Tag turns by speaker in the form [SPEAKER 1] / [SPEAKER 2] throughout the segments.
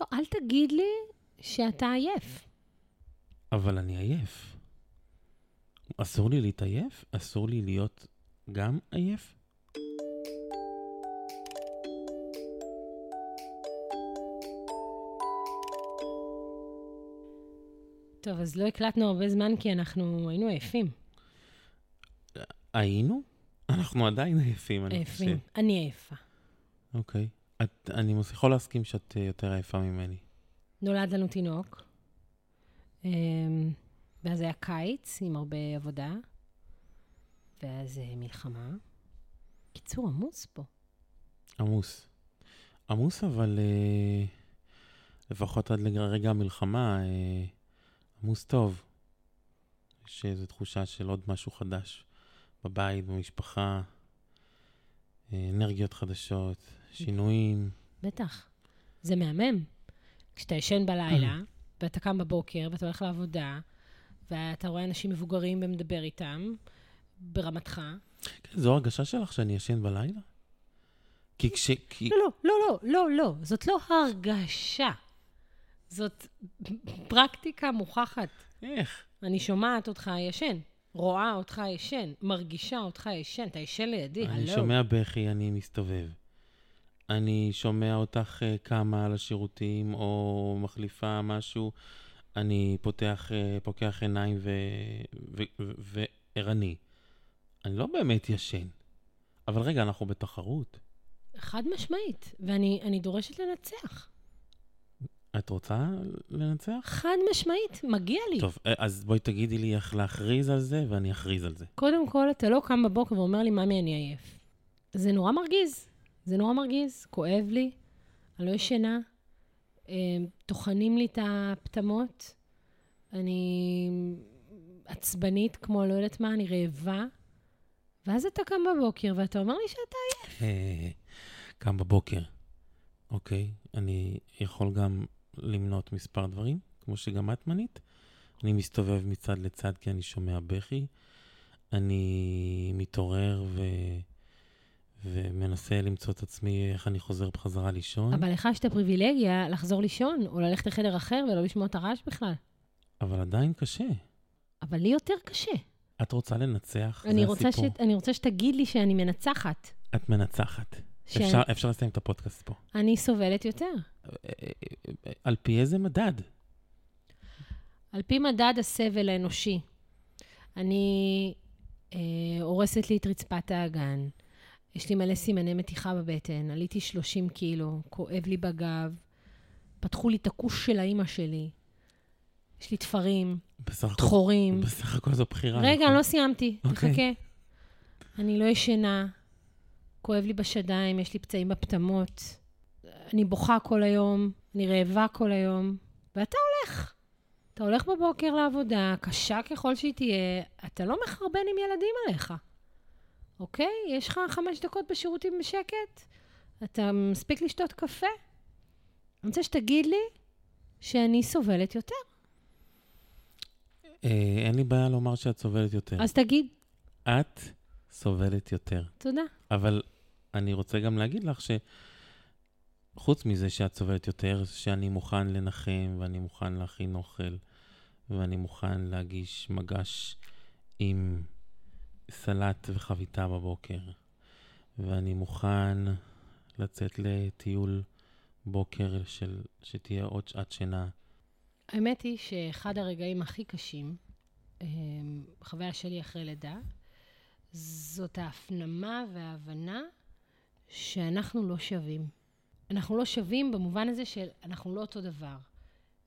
[SPEAKER 1] לא, אל תגיד לי שאתה עייף.
[SPEAKER 2] אבל אני עייף. אסור לי להתעייף? אסור לי להיות גם עייף?
[SPEAKER 1] טוב, אז לא הקלטנו הרבה זמן כי אנחנו היינו עייפים.
[SPEAKER 2] היינו? אנחנו עדיין עייפים, אני חושב.
[SPEAKER 1] עייפים. אני עייפה.
[SPEAKER 2] אוקיי. את, אני יכול להסכים שאת אה, יותר עייפה ממני.
[SPEAKER 1] נולד לנו תינוק, אמ, ואז היה קיץ עם הרבה עבודה, ואז אה, מלחמה. קיצור, עמוס פה.
[SPEAKER 2] עמוס. עמוס, אבל אה, לפחות עד לרגע המלחמה, עמוס טוב. יש איזו תחושה של עוד משהו חדש בבית, במשפחה, אנרגיות חדשות, שינויים.
[SPEAKER 1] בטח. זה מהמם. כשאתה ישן בלילה, ואתה קם בבוקר, ואתה הולך לעבודה, ואתה רואה אנשים מבוגרים ומדבר איתם, ברמתך.
[SPEAKER 2] כן, זו הרגשה שלך שאני ישן בלילה? כי כש... כי...
[SPEAKER 1] לא, לא, לא, לא, לא, לא. זאת לא הרגשה. זאת פרקטיקה מוכחת.
[SPEAKER 2] איך?
[SPEAKER 1] אני שומעת אותך ישן, רואה אותך ישן, מרגישה אותך ישן, אתה ישן לידי, הלו.
[SPEAKER 2] אני שומע בכי, אני מסתובב. אני שומע אותך אה, קמה על השירותים או מחליפה משהו, אני פותח, אה, פוקח עיניים ו- ו- ו- וערני. אני לא באמת ישן. אבל רגע, אנחנו בתחרות.
[SPEAKER 1] חד משמעית, ואני אני דורשת לנצח.
[SPEAKER 2] את רוצה לנצח?
[SPEAKER 1] חד משמעית, מגיע לי.
[SPEAKER 2] טוב, אה, אז בואי תגידי לי איך להכריז על זה, ואני אכריז על זה.
[SPEAKER 1] קודם כל, אתה לא קם בבוקר ואומר לי, ממי, אני עייף. זה נורא מרגיז. זה נורא מרגיז, כואב לי, אני לא ישנה, אה, טוחנים לי את הפטמות, אני עצבנית כמו לא יודעת מה, אני רעבה. ואז אתה קם בבוקר ואתה אומר לי שאתה עייף.
[SPEAKER 2] אה, קם בבוקר. אוקיי, אני יכול גם למנות מספר דברים, כמו שגם את מנית. אני מסתובב מצד לצד כי אני שומע בכי. אני מתעורר ו... ומנסה למצוא את עצמי איך אני חוזר בחזרה לישון.
[SPEAKER 1] אבל לך יש את הפריבילגיה לחזור לישון, או ללכת לחדר אחר ולא לשמוע את הרעש בכלל.
[SPEAKER 2] אבל עדיין קשה.
[SPEAKER 1] אבל לי יותר קשה.
[SPEAKER 2] את רוצה לנצח?
[SPEAKER 1] אני
[SPEAKER 2] זה
[SPEAKER 1] רוצה, ש...
[SPEAKER 2] הסיפור.
[SPEAKER 1] אני רוצה שתגיד לי שאני מנצחת.
[SPEAKER 2] את מנצחת.
[SPEAKER 1] שאני
[SPEAKER 2] אפשר, אפשר לסיים את הפודקאסט פה.
[SPEAKER 1] אני סובלת יותר.
[SPEAKER 2] על פי איזה מדד?
[SPEAKER 1] על פי מדד הסבל האנושי, אני אה, הורסת לי את רצפת האגן, יש לי מלא סימני מתיחה בבטן, עליתי 30 קילו, כואב לי בגב, פתחו לי את הכוש של האימא שלי, יש לי תפרים, דחורים.
[SPEAKER 2] בסך הכל זו בחירה.
[SPEAKER 1] רגע,
[SPEAKER 2] נכון?
[SPEAKER 1] לא סיימתי,
[SPEAKER 2] אוקיי.
[SPEAKER 1] תחכה. אני לא ישנה, כואב לי בשדיים, יש לי פצעים בפטמות, אני בוכה כל היום, אני רעבה כל היום, ואתה הולך. אתה הולך בבוקר לעבודה, קשה ככל שהיא תהיה, אתה לא מחרבן עם ילדים עליך, אוקיי? יש לך חמש דקות בשירותים בשקט? אתה מספיק לשתות קפה? אני רוצה שתגיד לי שאני סובלת יותר.
[SPEAKER 2] אה, אין לי בעיה לומר שאת סובלת יותר.
[SPEAKER 1] אז תגיד,
[SPEAKER 2] את סובלת יותר.
[SPEAKER 1] תודה.
[SPEAKER 2] אבל אני רוצה גם להגיד לך שחוץ מזה שאת סובלת יותר, שאני מוכן לנחם, ואני מוכן להכין אוכל, ואני מוכן להגיש מגש עם סלט וחביתה בבוקר, ואני מוכן לצאת לטיול בוקר של, שתהיה עוד שעת שינה.
[SPEAKER 1] האמת היא שאחד הרגעים הכי קשים, אה, חוויה שלי אחרי לידה, זאת ההפנמה וההבנה שאנחנו לא שווים. אנחנו לא שווים במובן הזה שאנחנו לא אותו דבר,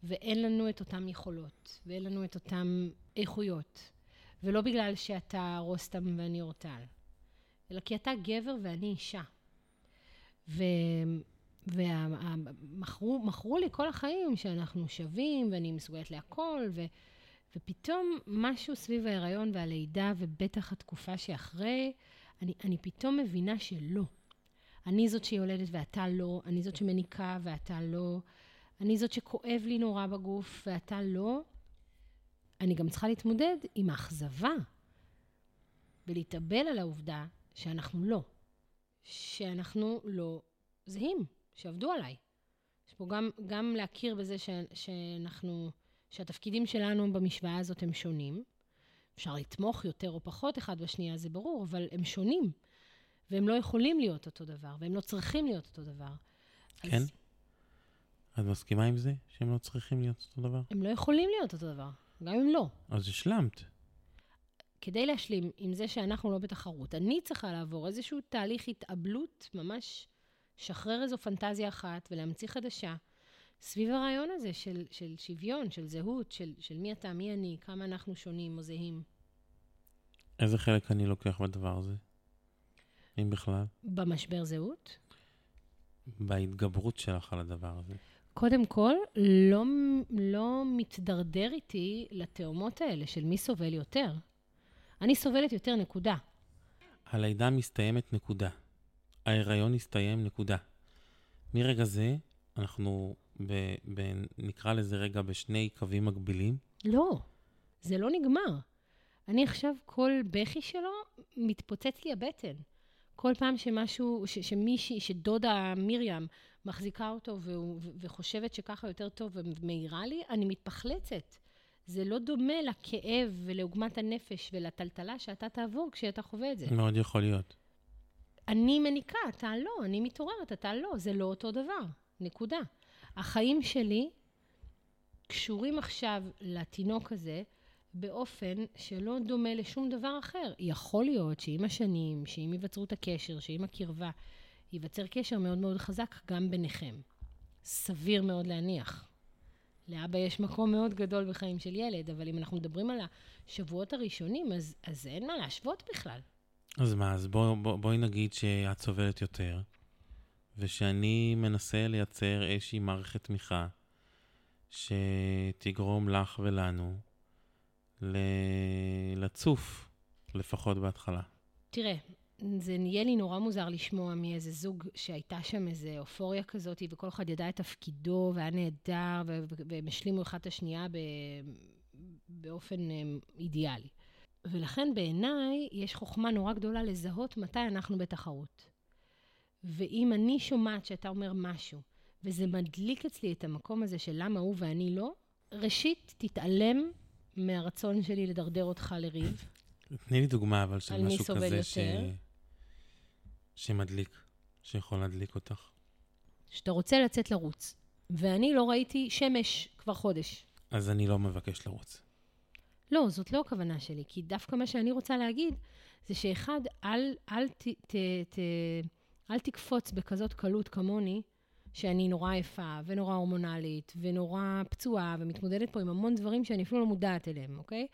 [SPEAKER 1] ואין לנו את אותן יכולות, ואין לנו את אותן איכויות. ולא בגלל שאתה רוסטם ואני אורטל, אלא כי אתה גבר ואני אישה. ו... ומכרו מכרו לי כל החיים שאנחנו שווים ואני מסוגלת להכל, ו, ופתאום משהו סביב ההיריון והלידה, ובטח התקופה שאחרי, אני, אני פתאום מבינה שלא. אני זאת שיולדת ואתה לא, אני זאת שמניקה ואתה לא, אני זאת שכואב לי נורא בגוף ואתה לא. אני גם צריכה להתמודד עם האכזבה ולהתאבל על העובדה שאנחנו לא. שאנחנו לא זהים, שעבדו עליי. יש פה גם, גם להכיר בזה ש, שאנחנו, שהתפקידים שלנו במשוואה הזאת הם שונים. אפשר לתמוך יותר או פחות אחד בשנייה, זה ברור, אבל הם שונים. והם לא יכולים להיות אותו דבר, והם לא צריכים להיות אותו דבר.
[SPEAKER 2] כן? אז... את מסכימה עם זה, שהם לא צריכים להיות אותו דבר?
[SPEAKER 1] הם לא יכולים להיות אותו דבר, גם אם לא.
[SPEAKER 2] אז השלמת.
[SPEAKER 1] כדי להשלים עם זה שאנחנו לא בתחרות, אני צריכה לעבור איזשהו תהליך התאבלות, ממש שחרר איזו פנטזיה אחת ולהמציא חדשה, סביב הרעיון הזה של, של שוויון, של זהות, של, של מי אתה, מי אני, כמה אנחנו שונים או זהים.
[SPEAKER 2] איזה חלק אני לוקח בדבר הזה, אם בכלל?
[SPEAKER 1] במשבר זהות?
[SPEAKER 2] בהתגברות שלך על הדבר הזה.
[SPEAKER 1] קודם כל, לא, לא מתדרדר איתי לתאומות האלה של מי סובל יותר. אני סובלת יותר, נקודה.
[SPEAKER 2] הלידה מסתיימת, נקודה. ההיריון הסתיים, נקודה. מרגע זה, אנחנו, ב, ב, נקרא לזה רגע בשני קווים מקבילים.
[SPEAKER 1] לא, זה לא נגמר. אני עכשיו, כל בכי שלו, מתפוצץ לי הבטן. כל פעם שמשהו, ש, שמישהי, שדודה מרים מחזיקה אותו והוא, וחושבת שככה יותר טוב ומעירה לי, אני מתפחלצת. זה לא דומה לכאב ולעוגמת הנפש ולטלטלה שאתה תעבור כשאתה חווה את זה.
[SPEAKER 2] מאוד יכול להיות.
[SPEAKER 1] אני מניקה, אתה לא, אני מתעוררת, אתה לא, זה לא אותו דבר, נקודה. החיים שלי קשורים עכשיו לתינוק הזה באופן שלא דומה לשום דבר אחר. יכול להיות שעם השנים, שעם היווצרות הקשר, שעם הקרבה, ייווצר קשר מאוד מאוד חזק גם ביניכם. סביר מאוד להניח. לאבא יש מקום מאוד גדול בחיים של ילד, אבל אם אנחנו מדברים על השבועות הראשונים, אז, אז אין מה להשוות בכלל.
[SPEAKER 2] אז מה, אז בוא, בוא, בואי נגיד שאת סובלת יותר, ושאני מנסה לייצר איזושהי מערכת תמיכה שתגרום לך ולנו לצוף, לפחות בהתחלה.
[SPEAKER 1] תראה, זה נהיה לי נורא מוזר לשמוע מאיזה זוג שהייתה שם איזה אופוריה כזאת, וכל אחד ידע את תפקידו, והיה נהדר, והם השלימו אחת את השנייה באופן אמ, אידיאלי. ולכן בעיניי יש חוכמה נורא גדולה לזהות מתי אנחנו בתחרות. ואם אני שומעת שאתה אומר משהו, וזה מדליק אצלי את המקום הזה של למה הוא ואני לא, ראשית, תתעלם מהרצון שלי לדרדר אותך לריב.
[SPEAKER 2] תני לי דוגמה, אבל של משהו כזה ש... שמדליק, שיכול להדליק אותך.
[SPEAKER 1] שאתה רוצה לצאת לרוץ, ואני לא ראיתי שמש כבר חודש.
[SPEAKER 2] אז אני לא מבקש לרוץ.
[SPEAKER 1] לא, זאת לא הכוונה שלי, כי דווקא מה שאני רוצה להגיד, זה שאחד, אל, אל, ת, ת, ת, אל תקפוץ בכזאת קלות כמוני, שאני נורא עייפה, ונורא הורמונלית, ונורא פצועה, ומתמודדת פה עם המון דברים שאני אפילו לא מודעת אליהם, אוקיי?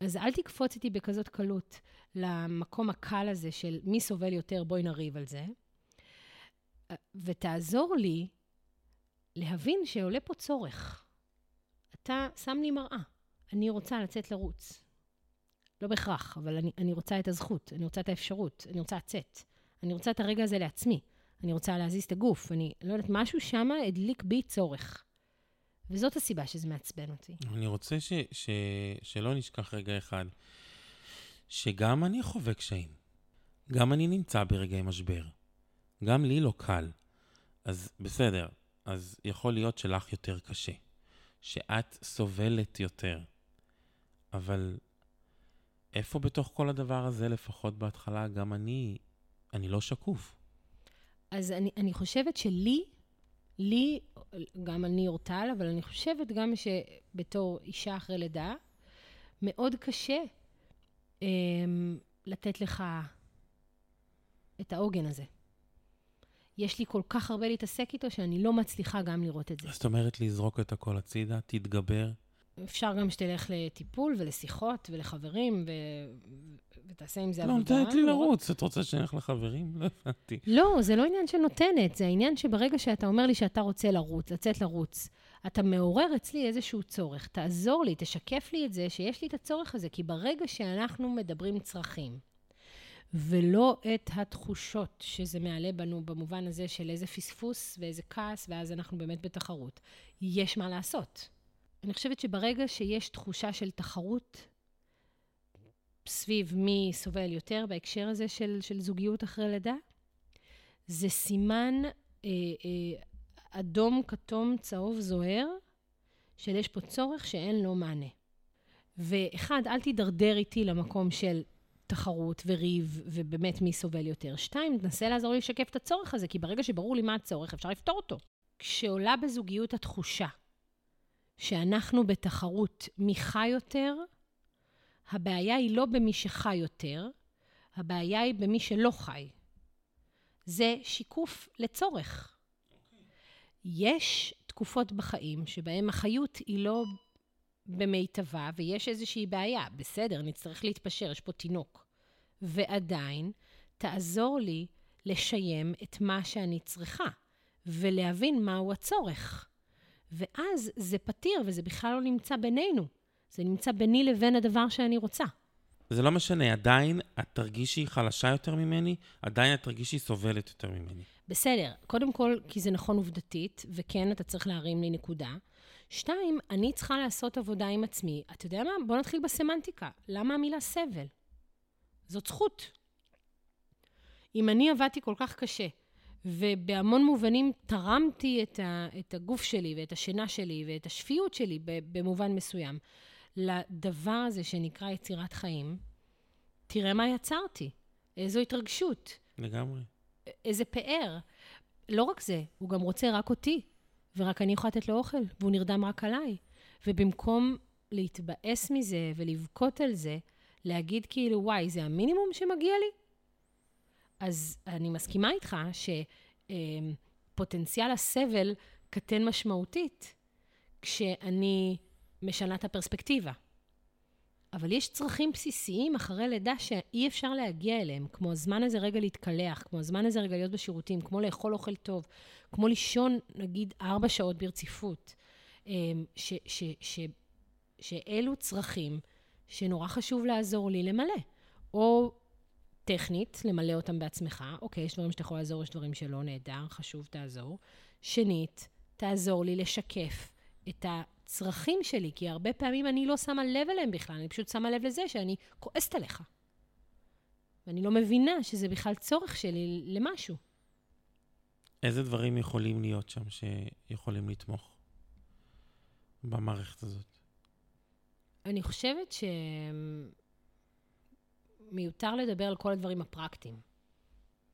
[SPEAKER 1] אז אל תקפוץ איתי בכזאת קלות למקום הקל הזה של מי סובל יותר, בואי נריב על זה. ותעזור לי להבין שעולה פה צורך. אתה שם לי מראה. אני רוצה לצאת לרוץ. לא בהכרח, אבל אני, אני רוצה את הזכות, אני רוצה את האפשרות, אני רוצה לצאת. אני רוצה את הרגע הזה לעצמי. אני רוצה להזיז את הגוף. אני לא יודעת, משהו שם הדליק בי צורך. וזאת הסיבה שזה מעצבן אותי.
[SPEAKER 2] אני רוצה ש, ש, שלא נשכח רגע אחד, שגם אני חווה קשיים. גם אני נמצא ברגעי משבר. גם לי לא קל. אז בסדר, אז יכול להיות שלך יותר קשה. שאת סובלת יותר. אבל איפה בתוך כל הדבר הזה, לפחות בהתחלה, גם אני, אני לא שקוף.
[SPEAKER 1] אז אני, אני חושבת שלי, לי, גם אני אורטל, אבל אני חושבת גם שבתור אישה אחרי לידה, מאוד קשה um, לתת לך את העוגן הזה. יש לי כל כך הרבה להתעסק איתו, שאני לא מצליחה גם לראות את זה.
[SPEAKER 2] זאת אומרת לזרוק את הכל הצידה, תתגבר?
[SPEAKER 1] אפשר גם שתלך לטיפול ולשיחות ולחברים, ו... ותעשה עם זה
[SPEAKER 2] לא,
[SPEAKER 1] עבודה.
[SPEAKER 2] לא, נותנת לי לרוץ. את רוצה שאני אלך לחברים? לא הבנתי.
[SPEAKER 1] לא, זה לא עניין שנותנת, זה העניין שברגע שאתה אומר לי שאתה רוצה לרוץ, לצאת לרוץ, אתה מעורר אצלי איזשהו צורך. תעזור לי, תשקף לי את זה, שיש לי את הצורך הזה, כי ברגע שאנחנו מדברים צרכים, ולא את התחושות שזה מעלה בנו במובן הזה של איזה פספוס ואיזה כעס, ואז אנחנו באמת בתחרות. יש מה לעשות. אני חושבת שברגע שיש תחושה של תחרות סביב מי סובל יותר בהקשר הזה של, של זוגיות אחרי לידה, זה סימן, אה, אה, אדום, כתום, צהוב, זוהר, של יש פה צורך שאין לו מענה. ואחד, אל תידרדר איתי למקום של תחרות וריב, ובאמת מי סובל יותר. שתיים, תנסה לעזור לי לשקף את הצורך הזה, כי ברגע שברור לי מה הצורך, אפשר לפתור אותו. כשעולה בזוגיות התחושה שאנחנו בתחרות מי חי יותר, הבעיה היא לא במי שחי יותר, הבעיה היא במי שלא חי. זה שיקוף לצורך. יש תקופות בחיים שבהן החיות היא לא במיטבה ויש איזושהי בעיה. בסדר, נצטרך להתפשר, יש פה תינוק. ועדיין, תעזור לי לשיים את מה שאני צריכה ולהבין מהו הצורך. ואז זה פתיר וזה בכלל לא נמצא בינינו. זה נמצא ביני לבין הדבר שאני רוצה.
[SPEAKER 2] זה לא משנה, עדיין את תרגישי חלשה יותר ממני, עדיין את תרגישי סובלת יותר ממני.
[SPEAKER 1] בסדר, קודם כל, כי זה נכון עובדתית, וכן, אתה צריך להרים לי נקודה. שתיים, אני צריכה לעשות עבודה עם עצמי. אתה יודע מה? בוא נתחיל בסמנטיקה. למה המילה סבל? זאת זכות. אם אני עבדתי כל כך קשה, ובהמון מובנים תרמתי את, ה, את הגוף שלי ואת השינה שלי ואת השפיות שלי במובן מסוים לדבר הזה שנקרא יצירת חיים, תראה מה יצרתי, איזו התרגשות.
[SPEAKER 2] לגמרי.
[SPEAKER 1] איזה פאר. לא רק זה, הוא גם רוצה רק אותי, ורק אני יכולה לתת לו אוכל, והוא נרדם רק עליי. ובמקום להתבאס מזה ולבכות על זה, להגיד כאילו, וואי, זה המינימום שמגיע לי? אז אני מסכימה איתך שפוטנציאל הסבל קטן משמעותית כשאני משנה את הפרספקטיבה. אבל יש צרכים בסיסיים אחרי לידה שאי אפשר להגיע אליהם, כמו הזמן הזה רגע להתקלח, כמו הזמן הזה רגע להיות בשירותים, כמו לאכול אוכל טוב, כמו לישון, נגיד, ארבע שעות ברציפות. אמ, ש, ש, ש, שאלו צרכים שנורא חשוב לעזור לי למלא. או טכנית, למלא אותם בעצמך. אוקיי, יש דברים שאתה יכול לעזור, יש דברים שלא, נהדר, חשוב, תעזור. שנית, תעזור לי לשקף את הצרכים שלי, כי הרבה פעמים אני לא שמה לב אליהם בכלל, אני פשוט שמה לב לזה שאני כועסת עליך. ואני לא מבינה שזה בכלל צורך שלי למשהו.
[SPEAKER 2] איזה דברים יכולים להיות שם שיכולים לתמוך במערכת הזאת?
[SPEAKER 1] אני חושבת שמיותר לדבר על כל הדברים הפרקטיים,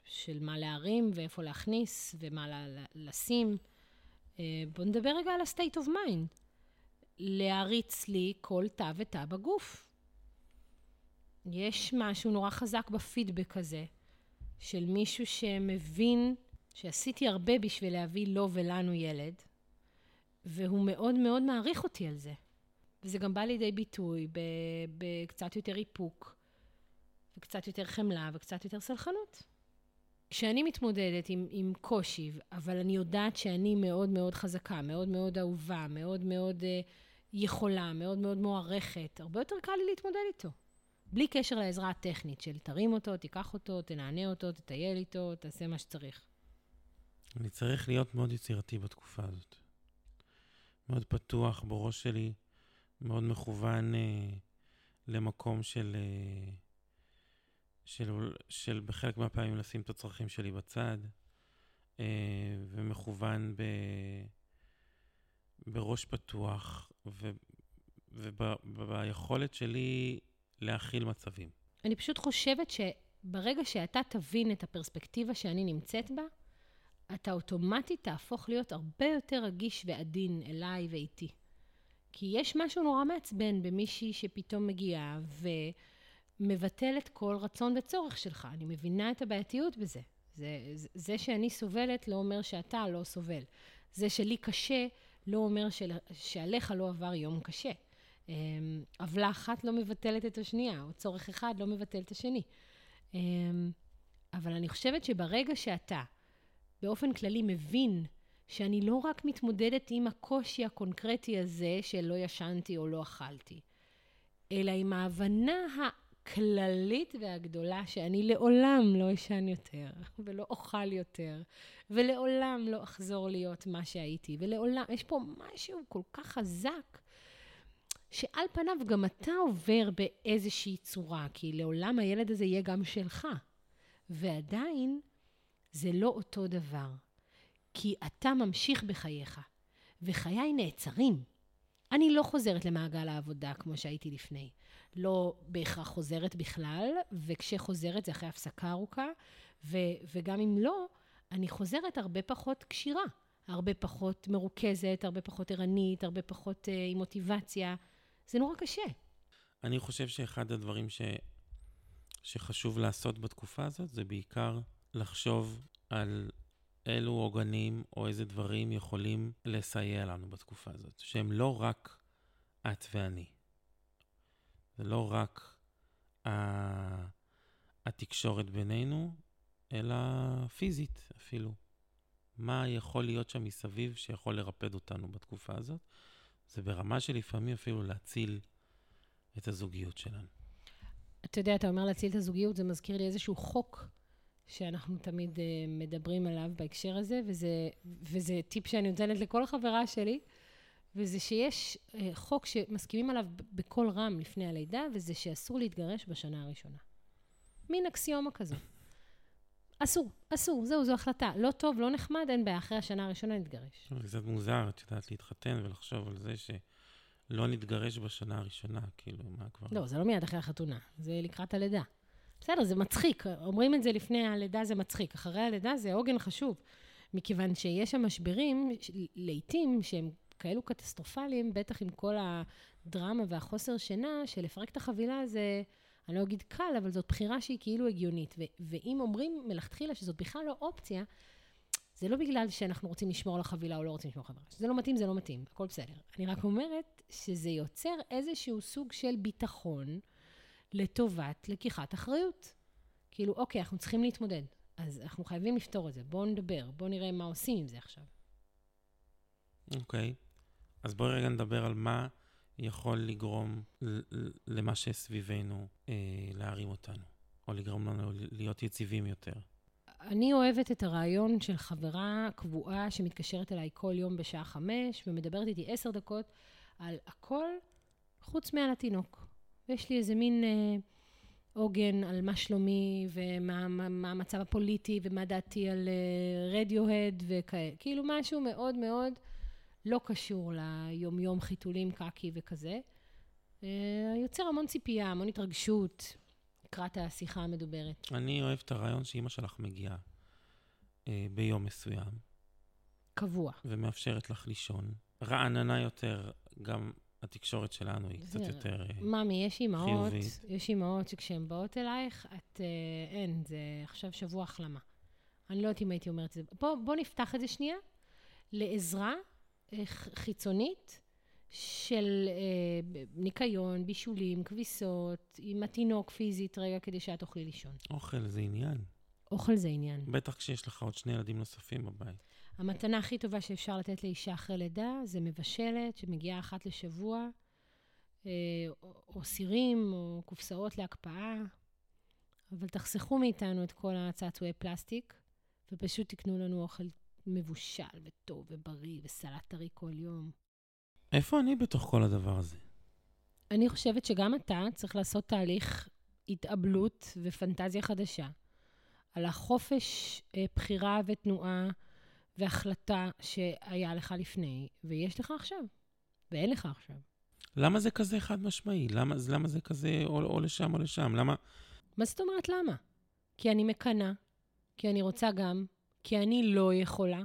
[SPEAKER 1] של מה להרים ואיפה להכניס ומה לשים. אה, בואו נדבר רגע על ה-state of mind. להריץ לי כל תא ותא בגוף. יש משהו נורא חזק בפידבק הזה, של מישהו שמבין שעשיתי הרבה בשביל להביא לו ולנו ילד, והוא מאוד מאוד מעריך אותי על זה. וזה גם בא לידי ביטוי בקצת יותר איפוק, וקצת יותר חמלה, וקצת יותר סלחנות. כשאני מתמודדת עם, עם קושי, אבל אני יודעת שאני מאוד מאוד חזקה, מאוד מאוד אהובה, מאוד מאוד uh, יכולה, מאוד מאוד מוערכת, הרבה יותר קל לי להתמודד איתו. בלי קשר לעזרה הטכנית של תרים אותו, תיקח אותו, תנענע אותו, תטייל איתו, תעשה מה שצריך.
[SPEAKER 2] אני צריך להיות מאוד יצירתי בתקופה הזאת. מאוד פתוח בראש שלי, מאוד מכוון אה, למקום של, אה, של, של בחלק מהפעמים לשים את הצרכים שלי בצד, אה, ומכוון ב, בראש פתוח, ו, וביכולת שלי להכיל מצבים.
[SPEAKER 1] אני פשוט חושבת שברגע שאתה תבין את הפרספקטיבה שאני נמצאת בה, אתה אוטומטית תהפוך להיות הרבה יותר רגיש ועדין אליי ואיתי. כי יש משהו נורא מעצבן במישהי שפתאום מגיעה ומבטלת כל רצון וצורך שלך. אני מבינה את הבעייתיות בזה. זה, זה שאני סובלת לא אומר שאתה לא סובל. זה שלי קשה לא אומר של, שעליך לא עבר יום קשה. אמ, עוולה אחת לא מבטלת את השנייה, או צורך אחד לא מבטל את השני. אמ, אבל אני חושבת שברגע שאתה באופן כללי מבין שאני לא רק מתמודדת עם הקושי הקונקרטי הזה שלא ישנתי או לא אכלתי, אלא עם ההבנה הכללית והגדולה שאני לעולם לא אשן יותר, ולא אוכל יותר, ולעולם לא אחזור להיות מה שהייתי, ולעולם, יש פה משהו כל כך חזק, שעל פניו גם אתה עובר באיזושהי צורה, כי לעולם הילד הזה יהיה גם שלך. ועדיין, זה לא אותו דבר. כי אתה ממשיך בחייך, וחיי נעצרים. אני לא חוזרת למעגל העבודה כמו שהייתי לפני. לא בהכרח חוזרת בכלל, וכשחוזרת זה אחרי הפסקה ארוכה, ו- וגם אם לא, אני חוזרת הרבה פחות כשירה, הרבה פחות מרוכזת, הרבה פחות ערנית, הרבה פחות uh, עם מוטיבציה. זה נורא קשה.
[SPEAKER 2] אני חושב שאחד הדברים ש... שחשוב לעשות בתקופה הזאת זה בעיקר לחשוב על אילו עוגנים או איזה דברים יכולים לסייע לנו בתקופה הזאת, שהם לא רק את ואני. זה לא רק ה... התקשורת בינינו, אלא פיזית אפילו. מה יכול להיות שם מסביב שיכול לרפד אותנו בתקופה הזאת? זה ברמה שלפעמים אפילו להציל את הזוגיות שלנו.
[SPEAKER 1] אתה יודע, אתה אומר להציל את הזוגיות, זה מזכיר לי איזשהו חוק שאנחנו תמיד uh, מדברים עליו בהקשר הזה, וזה, וזה טיפ שאני נותנת לכל חברה שלי, וזה שיש uh, חוק שמסכימים עליו בקול רם לפני הלידה, וזה שאסור להתגרש בשנה הראשונה. מין אקסיומה כזו. אסור, אסור, זהו, זו החלטה. לא טוב, לא נחמד, אין בעיה, אחרי השנה הראשונה נתגרש.
[SPEAKER 2] זה קצת מוזר, את יודעת, להתחתן ולחשוב על זה ש... לא נתגרש בשנה הראשונה, כאילו, מה כבר...
[SPEAKER 1] לא, זה לא מיד אחרי החתונה, זה לקראת הלידה. בסדר, זה מצחיק, אומרים את זה לפני הלידה, זה מצחיק. אחרי הלידה זה עוגן חשוב, מכיוון שיש שם משברים, לעתים, שהם כאלו קטסטרופליים, בטח עם כל הדרמה והחוסר שינה, שלפרק את החבילה זה, אני לא אגיד קל, אבל זאת בחירה שהיא כאילו הגיונית. ו- ואם אומרים מלכתחילה שזאת בכלל לא אופציה, זה לא בגלל שאנחנו רוצים לשמור על החבילה או לא רוצים לשמור על החבילה. כשזה לא מתאים, זה לא מתאים, הכל בסדר. אני רק אומרת שזה יוצר איזשהו סוג של ביטחון לטובת לקיחת אחריות. כאילו, אוקיי, אנחנו צריכים להתמודד, אז אנחנו חייבים לפתור את זה. בואו נדבר, בואו נראה מה עושים עם זה עכשיו.
[SPEAKER 2] אוקיי, אז בואי רגע נדבר על מה יכול לגרום למה שסביבנו אה, להרים אותנו, או לגרום לנו להיות יציבים יותר.
[SPEAKER 1] אני אוהבת את הרעיון של חברה קבועה שמתקשרת אליי כל יום בשעה חמש, ומדברת איתי עשר דקות על הכל חוץ מעל התינוק. ויש לי איזה מין אה, עוגן על מה שלומי, ומה מה, מה המצב הפוליטי, ומה דעתי על אה, רדיוהד וכאלה. כאילו משהו מאוד מאוד לא קשור ליומיום חיתולים, קקי וכזה. אה, יוצר המון ציפייה, המון התרגשות. לקראת השיחה המדוברת?
[SPEAKER 2] אני אוהב את הרעיון שאימא שלך מגיעה ביום מסוים.
[SPEAKER 1] קבוע.
[SPEAKER 2] ומאפשרת לך לישון. רעננה יותר, גם התקשורת שלנו היא קצת יותר חיובית.
[SPEAKER 1] אה, ממי, יש אימהות, יש אימהות שכשהן באות אלייך, את, אה, אין, זה עכשיו שבוע החלמה. אני לא יודעת אם הייתי אומרת את זה. בוא, בוא נפתח את זה שנייה לעזרה אה, חיצונית. של אה, ניקיון, בישולים, כביסות, עם התינוק פיזית רגע כדי שאת תוכלי לישון.
[SPEAKER 2] אוכל זה עניין.
[SPEAKER 1] אוכל זה עניין.
[SPEAKER 2] בטח כשיש לך עוד שני ילדים נוספים בבית.
[SPEAKER 1] המתנה הכי טובה שאפשר לתת לאישה אחרי לידה זה מבשלת שמגיעה אחת לשבוע, אה, או סירים, או קופסאות להקפאה, אבל תחסכו מאיתנו את כל הצעצועי פלסטיק, ופשוט תקנו לנו אוכל מבושל וטוב ובריא וסלט טרי כל יום.
[SPEAKER 2] איפה אני בתוך כל הדבר הזה?
[SPEAKER 1] אני חושבת שגם אתה צריך לעשות תהליך התאבלות ופנטזיה חדשה על החופש אה, בחירה ותנועה והחלטה שהיה לך לפני, ויש לך עכשיו, ואין לך עכשיו.
[SPEAKER 2] למה זה כזה חד משמעי? למה, למה זה כזה או, או לשם או לשם? למה...
[SPEAKER 1] מה זאת אומרת למה? כי אני מקנאה, כי אני רוצה גם, כי אני לא יכולה,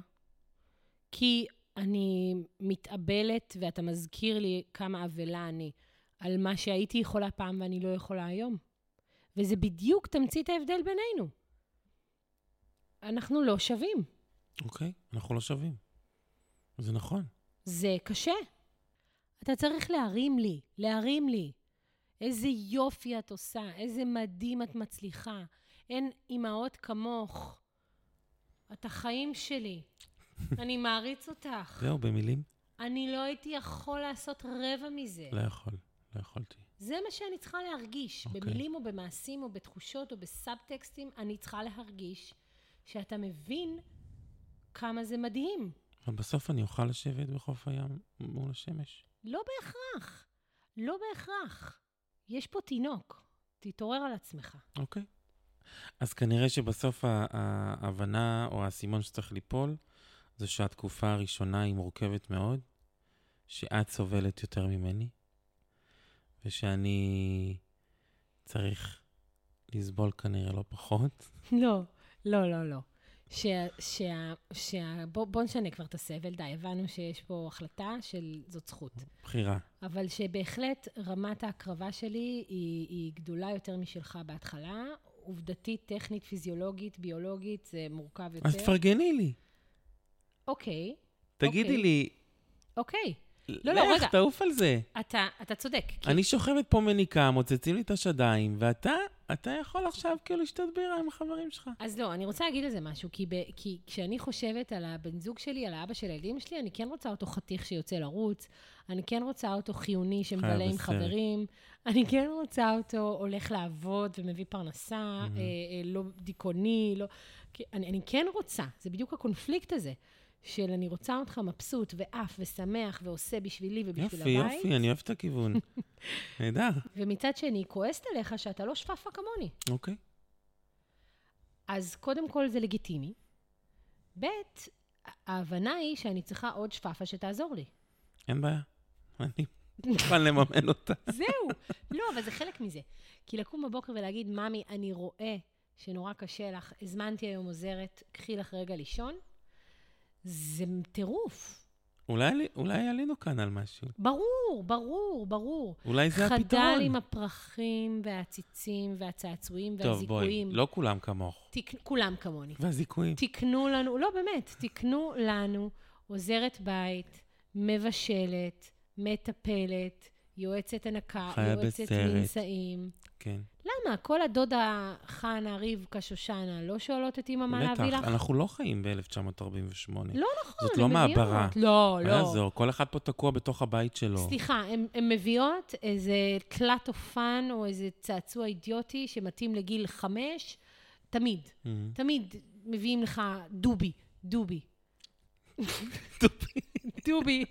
[SPEAKER 1] כי אני מתאבלת, ואתה מזכיר לי כמה אבלה אני על מה שהייתי יכולה פעם ואני לא יכולה היום. וזה בדיוק תמצית ההבדל בינינו. אנחנו לא שווים.
[SPEAKER 2] אוקיי, okay, אנחנו לא שווים. זה נכון.
[SPEAKER 1] זה קשה. אתה צריך להרים לי, להרים לי. איזה יופי את עושה, איזה מדהים את מצליחה. אין אימהות כמוך. את החיים שלי. אני מעריץ אותך.
[SPEAKER 2] זהו, במילים?
[SPEAKER 1] אני לא הייתי יכול לעשות רבע מזה.
[SPEAKER 2] לא יכול, לא יכולתי.
[SPEAKER 1] זה מה שאני צריכה להרגיש. Okay. אוקיי. במילים או במעשים או בתחושות או בסאבטקסטים, אני צריכה להרגיש שאתה מבין כמה זה מדהים.
[SPEAKER 2] אבל בסוף אני אוכל לשבת בחוף הים מול השמש.
[SPEAKER 1] לא בהכרח. לא בהכרח. יש פה תינוק. תתעורר על עצמך.
[SPEAKER 2] אוקיי. Okay. אז כנראה שבסוף ההבנה או האסימון שצריך ליפול, זה שהתקופה הראשונה היא מורכבת מאוד, שאת סובלת יותר ממני, ושאני צריך לסבול כנראה לא פחות.
[SPEAKER 1] לא, לא, לא, לא. שה, שה, שה, בוא, בוא נשנה כבר את הסבל, די, הבנו שיש פה החלטה של זאת זכות.
[SPEAKER 2] בחירה.
[SPEAKER 1] אבל שבהחלט רמת ההקרבה שלי היא, היא גדולה יותר משלך בהתחלה. עובדתית, טכנית, פיזיולוגית, ביולוגית, זה מורכב יותר.
[SPEAKER 2] אז תפרגני לי.
[SPEAKER 1] אוקיי.
[SPEAKER 2] תגידי
[SPEAKER 1] אוקיי.
[SPEAKER 2] לי,
[SPEAKER 1] אוקיי. לא, לא, רגע.
[SPEAKER 2] לך, תעוף על זה.
[SPEAKER 1] אתה, אתה צודק. כי-
[SPEAKER 2] אני שוכבת פה מניקה, מוצצים לי את השדיים, ואתה, אתה יכול עכשיו כאילו לשתות בירה עם החברים שלך.
[SPEAKER 1] אז לא, אני רוצה להגיד על זה משהו, כי, ב, כי כשאני חושבת על הבן זוג שלי, על האבא של הילדים שלי, אני כן רוצה אותו חתיך שיוצא לרוץ, אני כן רוצה אותו חיוני שמבלה עם. חברים, אני כן רוצה אותו הולך לעבוד ומביא פרנסה, אה, אה, לא דיכאוני, לא... אני, אני כן רוצה, זה בדיוק הקונפליקט הזה, של אני רוצה אותך מבסוט ועף ושמח ועושה בשבילי ובשביל
[SPEAKER 2] יופי,
[SPEAKER 1] הבית,
[SPEAKER 2] יופי, אני אוהב את הכיוון. נהדר,
[SPEAKER 1] ומצד שני, כועסת עליך שאתה לא שפפה כמוני.
[SPEAKER 2] אוקיי.
[SPEAKER 1] אז קודם כל זה לגיטימי. ב', ההבנה היא שאני צריכה עוד שפפה שתעזור לי.
[SPEAKER 2] אין בעיה. אני מוכן לממן אותה.
[SPEAKER 1] זהו. לא, אבל זה חלק מזה. כי לקום בבוקר ולהגיד, ממי, אני רואה שנורא קשה לך, הזמנתי היום עוזרת, קחי לך רגע לישון, זה טירוף.
[SPEAKER 2] אולי, אולי עלינו כאן על משהו.
[SPEAKER 1] ברור, ברור, ברור.
[SPEAKER 2] אולי זה
[SPEAKER 1] חדל
[SPEAKER 2] הפתרון.
[SPEAKER 1] עם הפרחים והעציצים והצעצועים
[SPEAKER 2] טוב, בואי,
[SPEAKER 1] והזיקויים.
[SPEAKER 2] לא כולם כמוך.
[SPEAKER 1] תק... כולם כמוני.
[SPEAKER 2] והזיכויים.
[SPEAKER 1] תקנו לנו, לא באמת, תקנו לנו עוזרת בית, מבשלת, מטפלת, יועצת הנקה, יועצת
[SPEAKER 2] בסרט.
[SPEAKER 1] מנשאים.
[SPEAKER 2] כן.
[SPEAKER 1] למה? כל הדודה חנה, רבקה, שושנה, לא שואלות את אימא מה להביא
[SPEAKER 2] בטח,
[SPEAKER 1] לך?
[SPEAKER 2] אנחנו לא חיים ב-1948.
[SPEAKER 1] לא נכון,
[SPEAKER 2] זאת לא. מעברה.
[SPEAKER 1] לא,
[SPEAKER 2] לא
[SPEAKER 1] לא.
[SPEAKER 2] יעזור, כל אחד פה תקוע בתוך הבית שלו.
[SPEAKER 1] סליחה, הן מביאות איזה תלת אופן או איזה צעצוע אידיוטי שמתאים לגיל חמש, תמיד. תמיד מביאים לך דובי, דובי. דובי.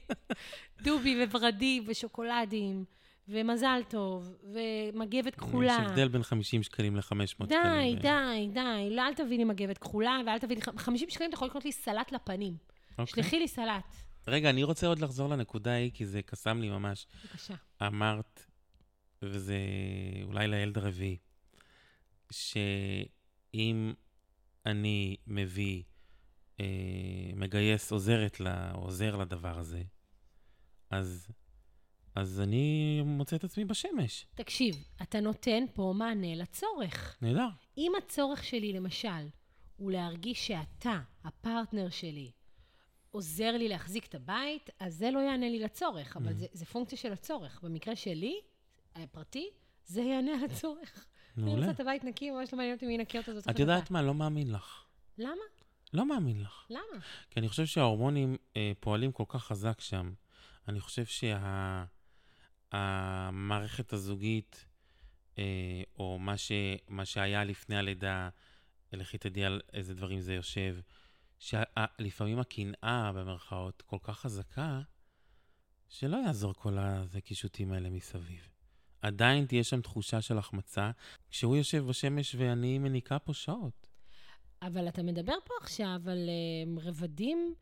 [SPEAKER 1] דובי וורדים ושוקולדים, ומזל טוב, ומגבת כחולה.
[SPEAKER 2] יש הבדל בין 50 שקלים ל-500 שקלים.
[SPEAKER 1] די,
[SPEAKER 2] אה,
[SPEAKER 1] די, די. לא, אל תביא לי מגבת כחולה, ואל תביא לי... 50 שקלים אתה יכול לקנות לי סלט לפנים.
[SPEAKER 2] אוקיי.
[SPEAKER 1] שלחי לי סלט.
[SPEAKER 2] רגע, אני רוצה עוד לחזור לנקודה ההיא, כי זה קסם לי ממש.
[SPEAKER 1] בבקשה.
[SPEAKER 2] אמרת, וזה אולי לילד הרביעי, שאם אני מביא, אה, מגייס עוזרת, ל- עוזר לדבר הזה, אז, אז אני מוצא את עצמי בשמש.
[SPEAKER 1] תקשיב, אתה נותן פה מענה לצורך.
[SPEAKER 2] נהדר.
[SPEAKER 1] אם הצורך שלי, למשל, הוא להרגיש שאתה, הפרטנר שלי, עוזר לי להחזיק את הבית, אז זה לא יענה לי לצורך, אבל זה, זה פונקציה של הצורך. במקרה שלי, הפרטי, זה יענה על הצורך. אני
[SPEAKER 2] מעולה.
[SPEAKER 1] רוצה את הבית נקי, ממש לא מעניין אותי מי ינקה אותו, זאת
[SPEAKER 2] את יודעת מה? לא מאמין לך.
[SPEAKER 1] למה?
[SPEAKER 2] לא מאמין לך.
[SPEAKER 1] למה?
[SPEAKER 2] כי אני חושב שההורמונים אה, פועלים כל כך חזק שם. אני חושב שהמערכת הזוגית, אה, או מה, ש, מה שהיה לפני הלידה, לכי תדעי על איזה דברים זה יושב, שלפעמים הקנאה, במרכאות, כל כך חזקה, שלא יעזור כל הקישוטים האלה מסביב. עדיין תהיה שם תחושה של החמצה, כשהוא יושב בשמש ואני מניקה פה שעות.
[SPEAKER 1] אבל אתה מדבר פה עכשיו על uh, רבדים.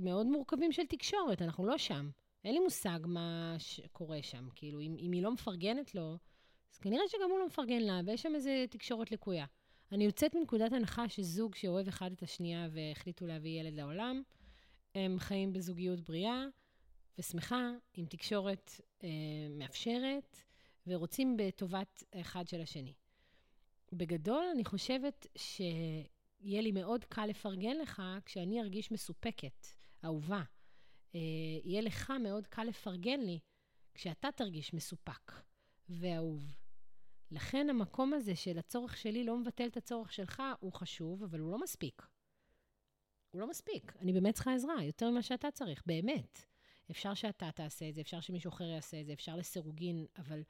[SPEAKER 1] מאוד מורכבים של תקשורת, אנחנו לא שם. אין לי מושג מה שקורה שם. כאילו, אם, אם היא לא מפרגנת לו, אז כנראה שגם הוא לא מפרגן לה, ויש שם איזו תקשורת לקויה. אני יוצאת מנקודת הנחה שזוג שאוהב אחד את השנייה והחליטו להביא ילד לעולם, הם חיים בזוגיות בריאה ושמחה, עם תקשורת אה, מאפשרת, ורוצים בטובת האחד של השני. בגדול, אני חושבת שיהיה לי מאוד קל לפרגן לך כשאני ארגיש מסופקת, אהובה. אה, יהיה לך מאוד קל לפרגן לי כשאתה תרגיש מסופק ואהוב. לכן המקום הזה של הצורך שלי לא מבטל את הצורך שלך, הוא חשוב, אבל הוא לא מספיק. הוא לא מספיק. אני באמת צריכה עזרה, יותר ממה שאתה צריך, באמת. אפשר שאתה תעשה את זה, אפשר שמישהו אחר יעשה את זה, אפשר לסירוגין, אבל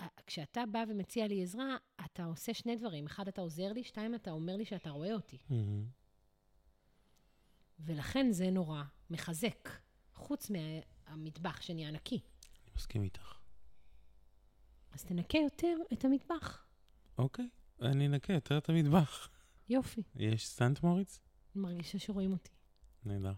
[SPEAKER 1] אה, כשאתה בא ומציע לי עזרה, אתה עושה שני דברים. אחד, אתה עוזר לי, שתיים, אתה אומר לי שאתה רואה אותי.
[SPEAKER 2] מהמם.
[SPEAKER 1] ולכן זה נורא מחזק, חוץ מהמטבח שנהיה נקי.
[SPEAKER 2] אני מסכים איתך.
[SPEAKER 1] אז תנקה יותר את המטבח.
[SPEAKER 2] אוקיי, אני אנקה יותר את המטבח.
[SPEAKER 1] יופי,
[SPEAKER 2] יש סנט מוריץ?
[SPEAKER 1] אני מרגישה שרואים אותי.
[SPEAKER 2] נהדר.